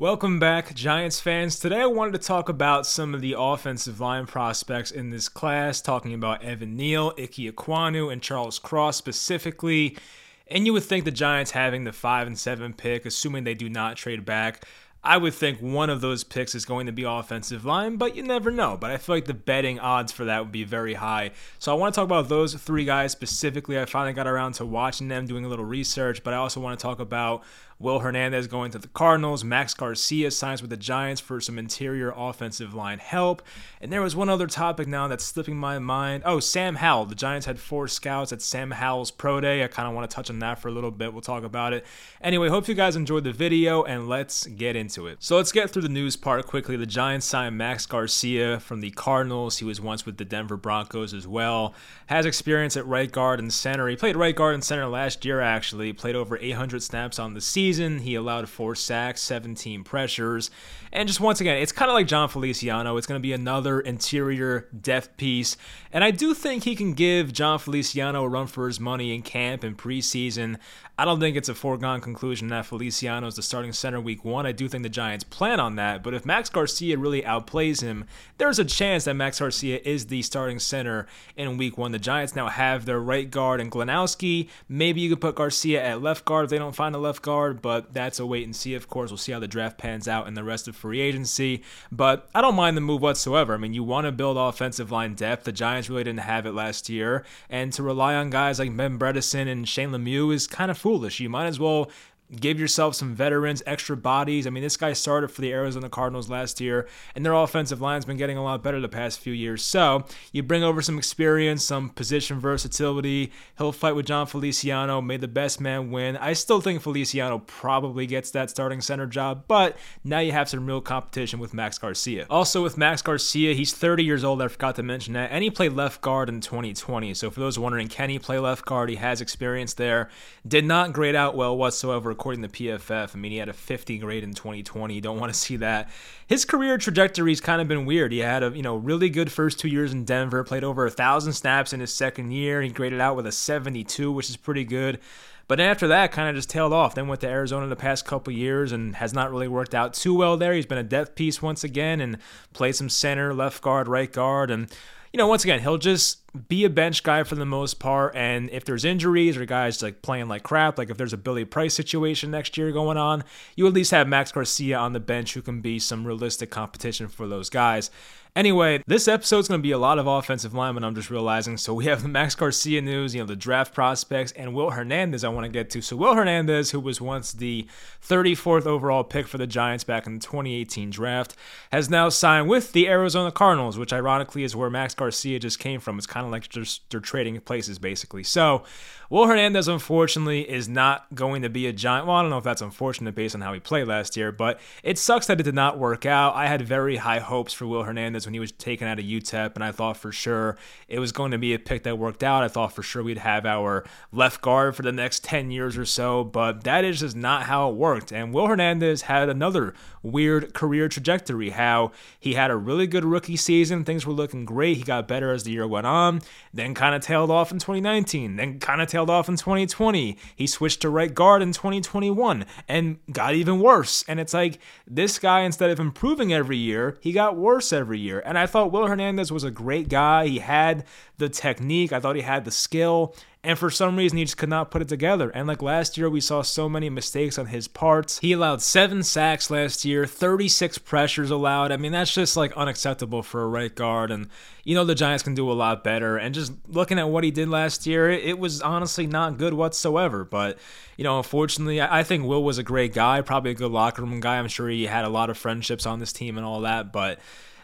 Welcome back, Giants fans. Today I wanted to talk about some of the offensive line prospects in this class, talking about Evan Neal, Ike Ekwonu, and Charles Cross specifically. And you would think the Giants having the 5 and 7 pick, assuming they do not trade back, I would think one of those picks is going to be offensive line, but you never know. But I feel like the betting odds for that would be very high. So I want to talk about those three guys specifically. I finally got around to watching them, doing a little research, but I also want to talk about Will Hernandez going to the Cardinals. Max Garcia signs with the Giants for some interior offensive line help. And there was one other topic now that's slipping my mind. Oh, Sam Howell. The Giants had four scouts at Sam Howell's Pro Day. I kind of want to touch on that for a little bit. We'll talk about it. Anyway, hope you guys enjoyed the video and let's get into it. So let's get through the news part quickly. The Giants signed Max Garcia from the Cardinals. He was once with the Denver Broncos as well. Has experience at right guard and center. He played right guard and center last year, actually. Played over 800 snaps on the season season. He allowed four sacks, 17 pressures. And just once again, it's kind of like Jon Feliciano. It's going to be another interior depth piece. And I do think he can give Jon Feliciano a run for his money in camp and preseason. I don't think it's a foregone conclusion that Feliciano is the starting center week one. I do think the Giants plan on that. But if Max Garcia really outplays him, there's a chance that Max Garcia is the starting center in week one. The Giants now have their right guard and Glowinski. Maybe you could put Garcia at left guard if they don't find a left guard, but that's a wait and see, of course. We'll see how the draft pans out and the rest of free agency. But I don't mind the move whatsoever. I mean, you want to build offensive line depth. The Giants really didn't have it last year. And to rely on guys like Ben Bredeson and Shane Lemieux is kind of foolish. You might as well give yourself some veterans, extra bodies. I mean, this guy started for the Arizona Cardinals last year, and their offensive line's been getting a lot better the past few years. So you bring over some experience, some position versatility. He'll fight with Jon Feliciano. May the best man win. I still think Feliciano probably gets that starting center job, but now you have some real competition with Max Garcia. Also, with Max Garcia, he's 30 years old. I forgot to mention that, and he played left guard in 2020. So for those wondering, can he play left guard? He has experience there. Did not grade out well whatsoever according to PFF. I mean, he had a 50 grade in 2020. You don't want to see that. His career trajectory's kind of been weird. He had a you know really good first two years in Denver, played over a thousand snaps in his second year. He graded out with a 72, which is pretty good. But after that, kind of just tailed off. Then went to Arizona the past couple years and has not really worked out too well there. He's been a depth piece once again and played some center, left guard, right guard, and you know, once again, he'll just be a bench guy for the most part. And if there's injuries or guys like playing like crap, like if there's a Billy Price situation next year going on, you at least have Max Garcia on the bench who can be some realistic competition for those guys. Anyway, this episode's going to be a lot of offensive linemen, I'm just realizing. So we have the Max Garcia news, you know, the draft prospects, and Will Hernandez I want to get to. So Will Hernandez, who was once the 34th overall pick for the Giants back in the 2018 draft, has now signed with the Arizona Cardinals, which ironically is where Max Garcia just came from. It's kind of like they're trading places, basically. So Will Hernandez, unfortunately, is not going to be a giant. Well, I don't know if that's unfortunate based on how he played last year, but it sucks that it did not work out. I had very high hopes for Will Hernandez when he was taken out of UTEP, and I thought for sure it was going to be a pick that worked out. I thought for sure we'd have our left guard for the next 10 years or so, but that is just not how it worked. And Will Hernandez had another weird career trajectory, how he had a really good rookie season. Things were looking great. He got better as the year went on, then kind of tailed off in 2019, then kind of tailed off in 2020. He switched to right guard in 2021 and got even worse. And it's like this guy, instead of improving every year, he got worse every year. And I thought Will Hernandez was a great guy. He had the technique, I thought he had the skill. And for some reason, he just could not put it together. And like last year, we saw so many mistakes on his parts. He allowed seven sacks last year, 36 pressures allowed. I mean, that's just like unacceptable for a right guard. And you know, the Giants can do a lot better. And just looking at what he did last year, it was honestly not good whatsoever. But, you know, unfortunately, I think Will was a great guy, probably a good locker room guy. I'm sure he had a lot of friendships on this team and all that. But,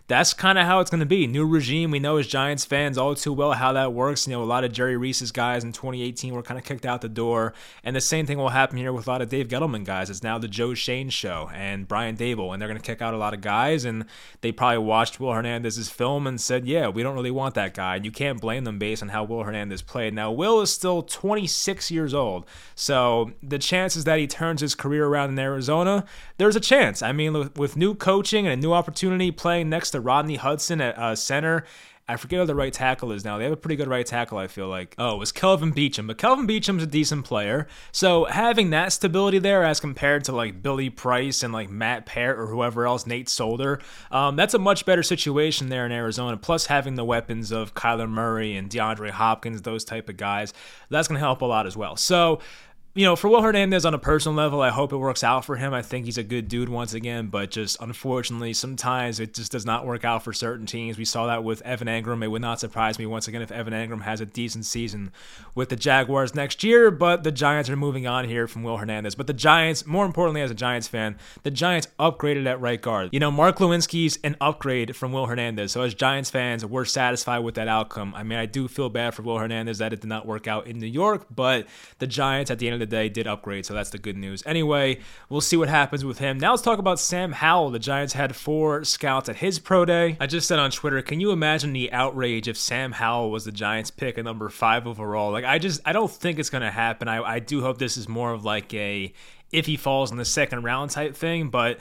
that's kind of how it's going to be. New regime. We know as Giants fans all too well how that works. You know, a lot of Jerry Reese's guys in 2018 were kind of kicked out the door. And the same thing will happen here with a lot of Dave Gettleman guys. It's now the Joe Schoen show and Brian Daboll, and they're going to kick out a lot of guys. And they probably watched Will Hernandez's film and said, yeah, we don't really want that guy. And you can't blame them based on how Will Hernandez played. Now, Will is still 26 years old. So the chances that he turns his career around in Arizona, there's a chance. I mean, with new coaching and a new opportunity playing next to Rodney Hudson at uh, center I forget who the right tackle is now. They have a pretty good right tackle, I feel like. Oh, it was Kelvin Beachum. But Kelvin Beachum's a decent player. So having that stability there as compared to like Billy Price and like Matt Peart or whoever else, Nate Solder, um, that's a much better situation there in Arizona. Plus having the weapons of Kyler Murray and DeAndre Hopkins, those type of guys, that's going to help a lot as well. So you know, for Will Hernandez on a personal level, I hope it works out for him. I think he's a good dude once again, but just unfortunately, sometimes it just does not work out for certain teams. We saw that with Evan Engram. It would not surprise me once again if Evan Engram has a decent season with the Jaguars next year, but the Giants are moving on here from Will Hernandez. But the Giants, more importantly, as a Giants fan, the Giants upgraded at right guard. You know, Mark Glowinski's an upgrade from Will Hernandez. So as Giants fans, we're satisfied with that outcome. I mean, I do feel bad for Will Hernandez that it did not work out in New York, but the Giants at the end of the the day did upgrade, so that's the good news. Anyway, we'll see what happens with him. Now let's talk about Sam Howell. The Giants had four scouts at his pro day. I just said on Twitter, can you imagine the outrage if Sam Howell was the Giants pick at number five overall? Like I just I don't think it's gonna happen. I, I do hope this is more of like a if he falls in the second round type thing, but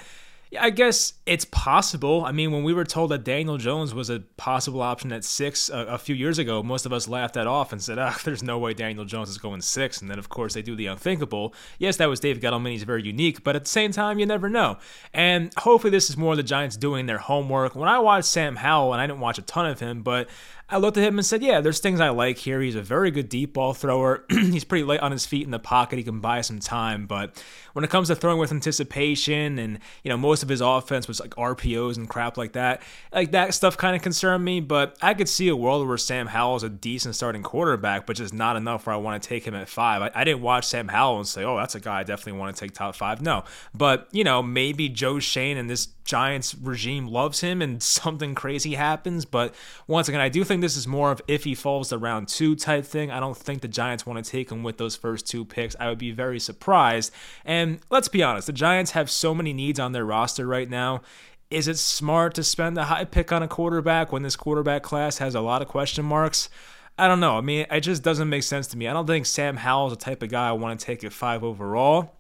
I guess it's possible. I mean, when we were told that Daniel Jones was a possible option at six a, a few years ago, most of us laughed that off and said, "Ah, there's no way Daniel Jones is going six." And then, of course, they do the unthinkable. Yes, that was Dave Gettleman. He's very unique, but at the same time, you never know. And hopefully, this is more the Giants doing their homework. When I watched Sam Howell, and I didn't watch a ton of him, but I looked at him and said, Yeah, there's things I like here. He's a very good deep ball thrower. He's pretty light on his feet in the pocket. He can buy some time. But when it comes to throwing with anticipation and, you know, most of his offense was like RPOs and crap like that, like that stuff kind of concerned me. But I could see a world where Sam Howell is a decent starting quarterback, but just not enough where I want to take him at five. I, I didn't watch Sam Howell and say, Oh, that's a guy I definitely want to take top five. No. But, you know, maybe Joe Schoen and this Giants regime loves him and something crazy happens. But once again, I do think this is more of if he falls to round two type thing. I don't think the Giants want to take him with those first two picks. I would be very surprised. And let's be honest, the Giants have so many needs on their roster right now. Is it smart to spend a high pick on a quarterback when this quarterback class has a lot of question marks? I don't know. I mean, it just doesn't make sense to me. I don't think Sam Howell is the type of guy I want to take at five overall.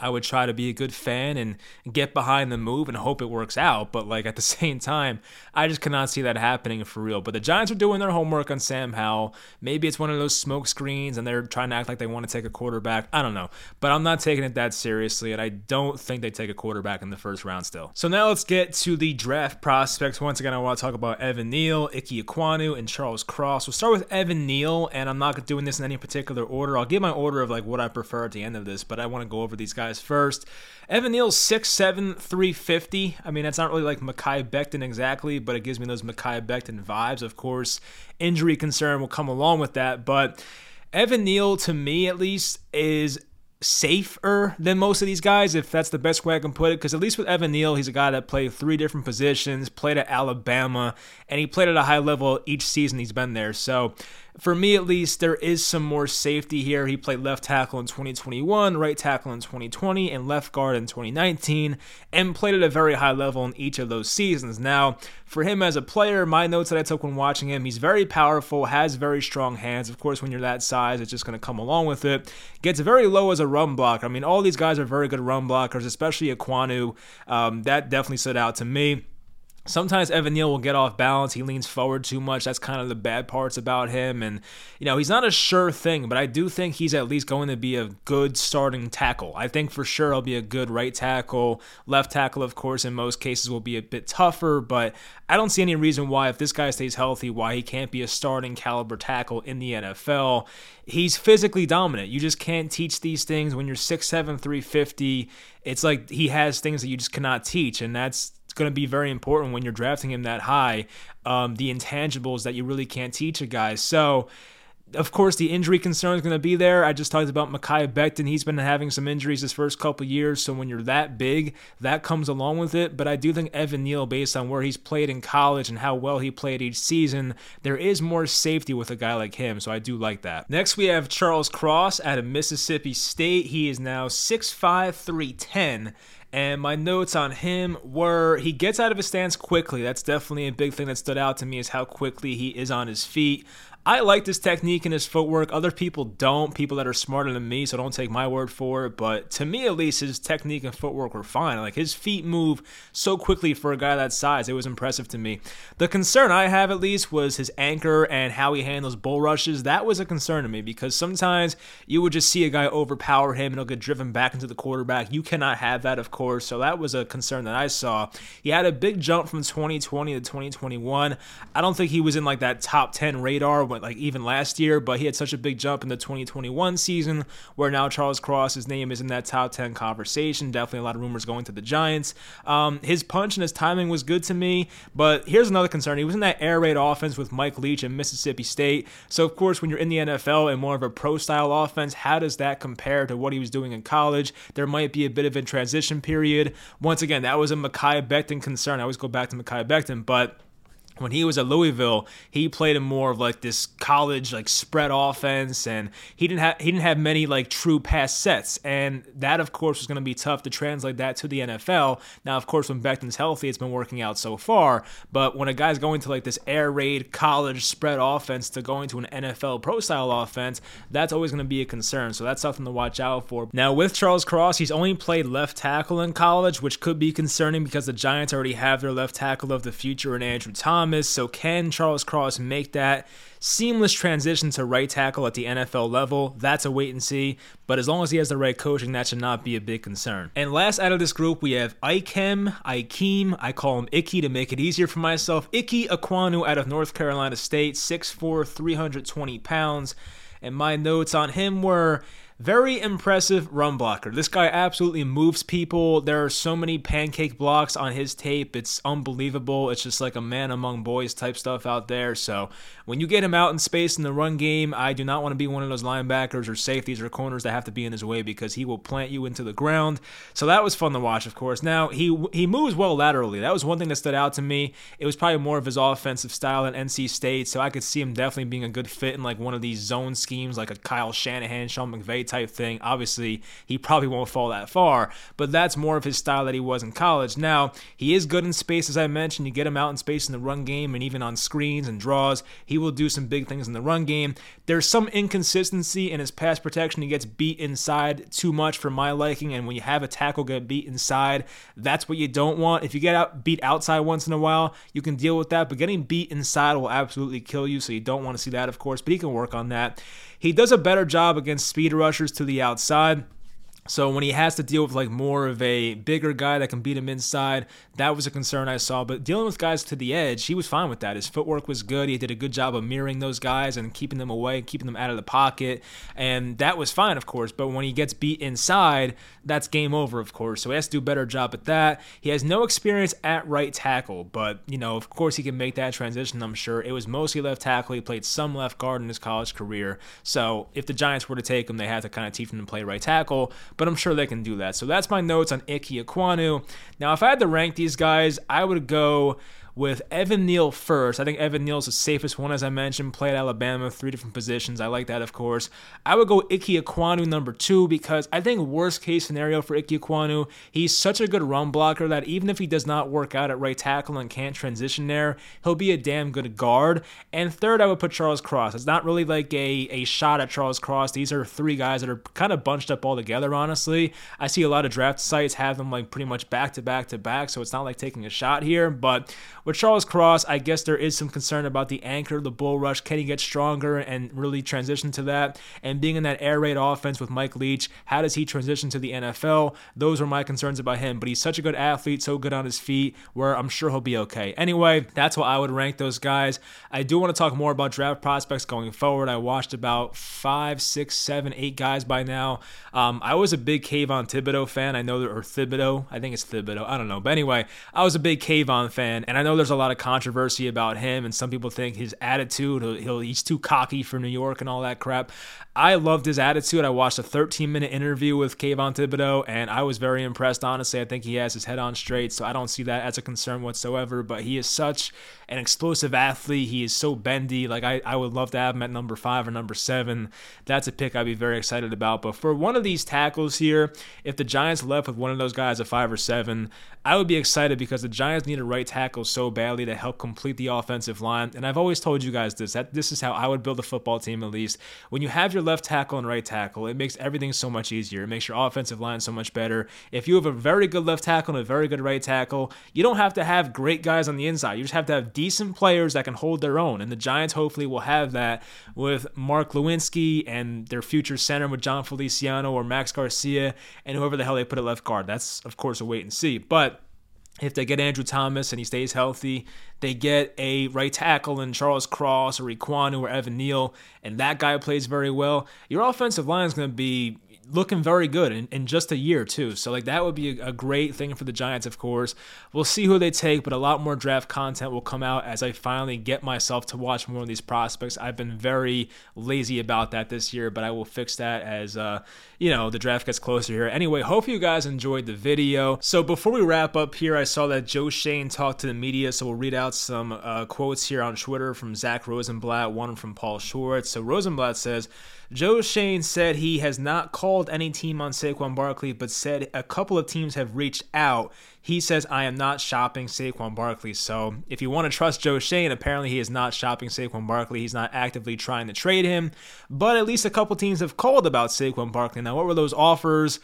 I would try to be a good fan and get behind the move and hope it works out. But like at the same time, I just cannot see that happening for real. But the Giants are doing their homework on Sam Howell. Maybe it's one of those smoke screens and they're trying to act like they want to take a quarterback. I don't know. But I'm not taking it that seriously, and I don't think they take a quarterback in the first round still. So now let's get to the draft prospects. Once again, I want to talk about Evan Neal, Ike Ekwonu, and Charles Cross. We'll start with Evan Neal, and I'm not doing this in any particular order. I'll give my order of like what I prefer at the end of this, but I want to go over these guys guys first. Evan Neal's 6'7, 350. I mean, that's not really like Mekhi Becton exactly, but it gives me those Mekhi Becton vibes. Of course, injury concern will come along with that, but Evan Neal, to me at least, is safer than most of these guys, if that's the best way I can put it. Because at least with Evan Neal, he's a guy that played three different positions, played at Alabama, and he played at a high level each season he's been there. So for me at least, there is some more safety here. He played left tackle in 2021, right tackle in 2020, and left guard in 2019, and played at a very high level in each of those seasons. Now, for him as a player, my notes that I took when watching him, he's very powerful, has very strong hands. Of course, when you're that size, it's just going to come along with it. Gets very low as a run blocker. I mean, all these guys are very good run blockers, especially Ekwonu. Um, that definitely stood out to me. Sometimes Evan Neal will get off balance. He leans forward too much. That's kind of the bad parts about him. And, you know, he's not a sure thing, but I do think he's at least going to be a good starting tackle. I think for sure he'll be a good right tackle. Left tackle, of course, in most cases will be a bit tougher, but I don't see any reason why, if this guy stays healthy, why he can't be a starting caliber tackle in the NFL. He's physically dominant. You just can't teach these things when you're 6'7, 350. It's like he has things that you just cannot teach, and that's going to be very important when you're drafting him that high. Um, the intangibles that you really can't teach a guy. So, of course, the injury concern is going to be there. I just talked about Mekhi Becton. He's been having some injuries his first couple years. So when you're that big, that comes along with it. But I do think Evan Neal, based on where he's played in college and how well he played each season, there is more safety with a guy like him. So I do like that. Next, we have Charles Cross out of Mississippi State. He is now 6'5, 310 and my notes on him were he gets out of his stance quickly. That's definitely a big thing that stood out to me is how quickly he is on his feet. I like this technique and his footwork. Other people don't, people that are smarter than me, so don't take my word for it. But to me, at least, his technique and footwork were fine. Like his feet move so quickly for a guy that size. It was impressive to me. The concern I have, at least, was his anchor and how he handles bull rushes. That was a concern to me because sometimes you would just see a guy overpower him and he'll get driven back into the quarterback. You cannot have that, of course. So that was a concern that I saw. He had a big jump from 2020 to 2021. I don't think he was in like that top 10 radar, but like even last year, but he had such a big jump in the 2021 season where now Charles Cross, his name is in that top 10 conversation. Definitely a lot of rumors going to the Giants. Um, his punch and his timing was good to me, but here's another concern. He was in that air raid offense with Mike Leach and Mississippi State. So, of course, when you're in the NFL and more of a pro style offense, how does that compare to what he was doing in college? There might be a bit of a transition period. Once again, that was a Mekhi Becton concern. I always go back to Mekhi Becton, but when he was at Louisville, he played in more of like this college like spread offense, and he didn't have he didn't have many like true pass sets, and that of course was going to be tough to translate that to the NFL. Now, of course, when Becton's healthy, it's been working out so far, but when a guy's going to like this air raid college spread offense to going to an NFL pro style offense, that's always going to be a concern. So that's something to watch out for. Now with Charles Cross, he's only played left tackle in college, which could be concerning because the Giants already have their left tackle of the future in Andrew Thomas. Thomas. So can Charles Cross make that seamless transition to right tackle at the NFL level? That's a wait and see. But as long as he has the right coaching, that should not be a big concern. And last out of this group, we have Ikem, Ikeem. I call him Icky to make it easier for myself. Ickey Ekwonu out of North Carolina State, 6'4, 320 pounds. And my notes on him were very impressive run blocker. This guy absolutely moves people. There are so many pancake blocks on his tape. It's unbelievable. It's just like a man among boys type stuff out there. So when you get him out in space in the run game, I do not want to be one of those linebackers or safeties or corners that have to be in his way because he will plant you into the ground. So that was fun to watch, of course. Now he he moves well laterally. That was one thing that stood out to me. It was probably more of his offensive style at NC State, so I could see him definitely being a good fit in like one of these zone schemes, like a Kyle Shanahan, Sean McVay type thing. Obviously, he probably won't fall that far, but that's more of his style that he was in college. Now, he is good in space, as I mentioned. You get him out in space in the run game and even on screens and draws. He will do some big things in the run game. There's some inconsistency in his pass protection. He gets beat inside too much for my liking, and when you have a tackle get beat inside, that's what you don't want. If you get out beat outside once in a while, you can deal with that, but getting beat inside will absolutely kill you, so you don't want to see that, of course, but he can work on that. He does a better job against speed rushers to the outside. So when he has to deal with like more of a bigger guy that can beat him inside, that was a concern I saw. But dealing with guys to the edge, he was fine with that. His footwork was good. He did a good job of mirroring those guys and keeping them away and keeping them out of the pocket. And that was fine, of course. But when he gets beat inside, that's game over, of course. So he has to do a better job at that. He has no experience at right tackle, but you know, of course he can make that transition, I'm sure. It was mostly left tackle. He played some left guard in his college career. So if the Giants were to take him, they had to kind of teach him to play right tackle but I'm sure they can do that. So that's my notes on Ickey Ekwonu. Now, if I had to rank these guys, I would go with Evan Neal first. I think Evan Neal's the safest one, as I mentioned. Played Alabama, three different positions. I like that, of course. I would go Ickey Ekwonu number two because I think worst case scenario for Ickey Ekwonu, he's such a good run blocker that even if he does not work out at right tackle and can't transition there, he'll be a damn good guard. And third, I would put Charles Cross. It's not really like a, a shot at Charles Cross. These are three guys that are kind of bunched up all together, honestly. I see a lot of draft sites have them like pretty much back to back to back, so it's not like taking a shot here, but with Charles Cross, I guess there is some concern about the anchor, the bull rush. Can he get stronger and really transition to that? And being in that air raid offense with Mike Leach, how does he transition to the NFL? Those were my concerns about him. But he's such a good athlete, so good on his feet, where I'm sure he'll be okay. Anyway, that's what I would rank those guys. I do want to talk more about draft prospects going forward. I watched about five, six, seven, eight guys by now. Um, I was a big Kayvon Thibodeau fan. I know, there, or Thibodeaux. I think it's Thibodeau. I don't know. But anyway, I was a big Kayvon fan, and I know know there's a lot of controversy about him, and some people think his attitude, he'll, he's too cocky for New York and all that crap. I loved his attitude. I watched a 13 minute interview with Kayvon Thibodeaux, and I was very impressed, honestly. I think he has his head on straight, so I don't see that as a concern whatsoever. But he is such an explosive athlete. He is so bendy. Like, I, I would love to have him at number five or number seven. That's a pick I'd be very excited about. But for one of these tackles here, if the Giants left with one of those guys at five or seven, I would be excited because the Giants need a right tackle so so badly to help complete the offensive line. And I've always told you guys this that this is how I would build a football team at least. When you have your left tackle and right tackle, it makes everything so much easier. It makes your offensive line so much better. If you have a very good left tackle and a very good right tackle, you don't have to have great guys on the inside. You just have to have decent players that can hold their own. And the Giants hopefully will have that with Mark Glowinski and their future center with Jon Feliciano or Max Garcia and whoever the hell they put at left guard. That's, of course, a wait and see. But if they get Andrew Thomas and he stays healthy, they get a right tackle in Charles Cross or Ekwonu or Evan Neal, and that guy plays very well, your offensive line is going to be looking very good in, in just a year too. So like that would be a, a, great thing for the Giants, of course. We'll see who they take, but a lot more draft content will come out as I finally get myself to watch more of these prospects. I've been very lazy about that this year, but I will fix that as uh, you know the draft gets closer here. Anyway, hope you guys enjoyed the video. So before we wrap up here, I saw that Joe Schoen talked to the media, so we'll read out some uh, quotes here on Twitter from Zach Rosenblatt, one from Paul Schwartz. So Rosenblatt says. Joe Schoen said he has not called any team on Saquon Barkley, but said a couple of teams have reached out. He says, I am not shopping Saquon Barkley. So if you want to trust Joe Schoen, apparently he is not shopping Saquon Barkley. He's not actively trying to trade him. But at least a couple teams have called about Saquon Barkley. Now, what were those offers?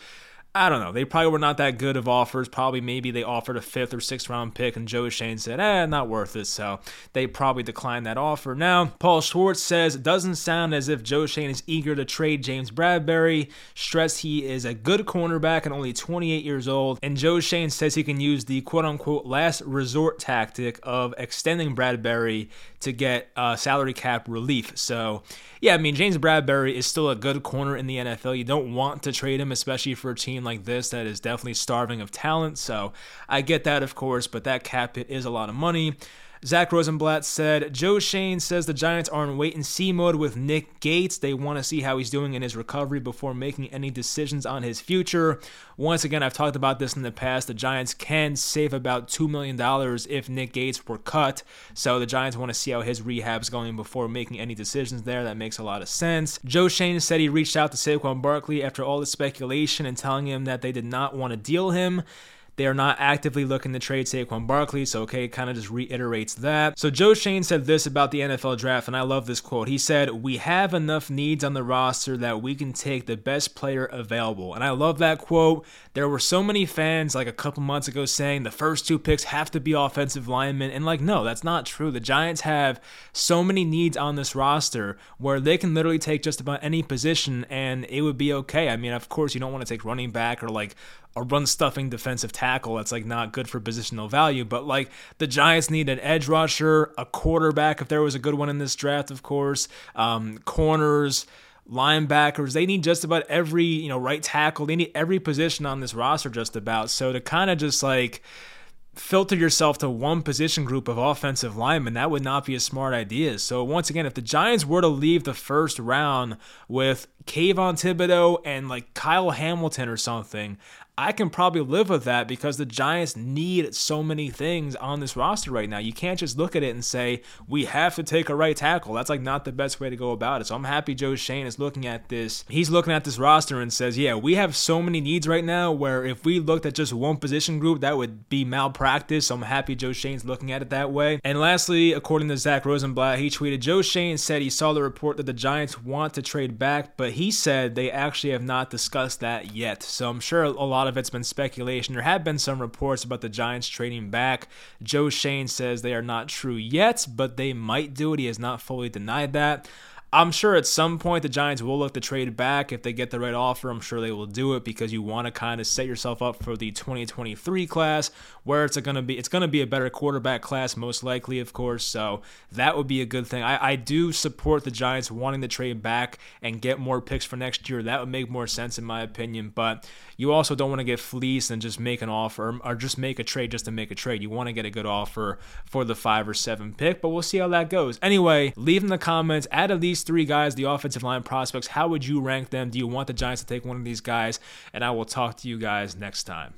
I don't know. They probably were not that good of offers. Probably maybe they offered a fifth or sixth round pick, and Joe Schoen said, eh, not worth it. So they probably declined that offer. Now, Paul Schwartz says it doesn't sound as if Joe Schoen is eager to trade James Bradberry. Stressed he is a good cornerback and only 28 years old. And Joe Schoen says he can use the quote unquote last resort tactic of extending Bradberry to get uh, salary cap relief. So, yeah, I mean, James Bradberry is still a good corner in the NFL. You don't want to trade him, especially for a team like this that is definitely starving of talent. So, I get that, of course, but that cap hit is a lot of money. Zach Rosenblatt said Joe Schoen says the Giants are in wait and see mode with Nick Gates. They want to see how he's doing in his recovery before making any decisions on his future. Once again, I've talked about this in the past. The Giants can save about $2 million if Nick Gates were cut. So the Giants want to see how his rehab's going before making any decisions there. That makes a lot of sense. Joe Schoen said he reached out to Saquon Barkley after all the speculation and telling him that they did not want to deal him. They are not actively looking to trade Saquon Barkley, so okay, kind of just reiterates that. So Joe Schoen said this about the NFL draft, and I love this quote. He said, We have enough needs on the roster that we can take the best player available. And I love that quote. There were so many fans like a couple months ago saying the first two picks have to be offensive linemen. And like, no, that's not true. The Giants have so many needs on this roster where they can literally take just about any position and it would be okay. I mean, of course, you don't want to take running back or like a run stuffing defensive tackle that's like not good for positional value. But like the Giants need an edge rusher, a quarterback if there was a good one in this draft, of course, um, corners linebackers. They need just about every, you know, right tackle. They need every position on this roster just about. So to kind of just like filter yourself to one position group of offensive linemen, that would not be a smart idea. So once again, if the Giants were to leave the first round with Kayvon Thibodeau and like Kyle Hamilton or something, I can probably live with that because the Giants need so many things on this roster right now. You can't just look at it and say, we have to take a right tackle. That's like not the best way to go about it. So I'm happy Joe Schoen is looking at this. He's looking at this roster and says, yeah, we have so many needs right now where if we looked at just one position group, that would be malpractice. So I'm happy Joe Schoen's looking at it that way. And lastly, according to Zach Rosenblatt, he tweeted, Joe Schoen said he saw the report that the Giants want to trade back, but he said they actually have not discussed that yet. So I'm sure a lot lot of it's been speculation. There have been some reports about the Giants trading back. Joe Schoen says they are not true yet, but they might do it. He has not fully denied that. I'm sure at some point the Giants will look to trade back if they get the right offer. I'm sure they will do it because you want to kind of set yourself up for the 2023 class where it's going to be it's going to be a better quarterback class most likely, of course. So that would be a good thing. I, I do support the Giants wanting to trade back and get more picks for next year. That would make more sense in my opinion. But you also don't want to get fleeced and just make an offer or just make a trade just to make a trade. You want to get a good offer for the five or seven pick, but we'll see how that goes. Anyway, leave in the comments. Out of these three guys, the offensive line prospects, how would you rank them? Do you want the Giants to take one of these guys? And I will talk to you guys next time.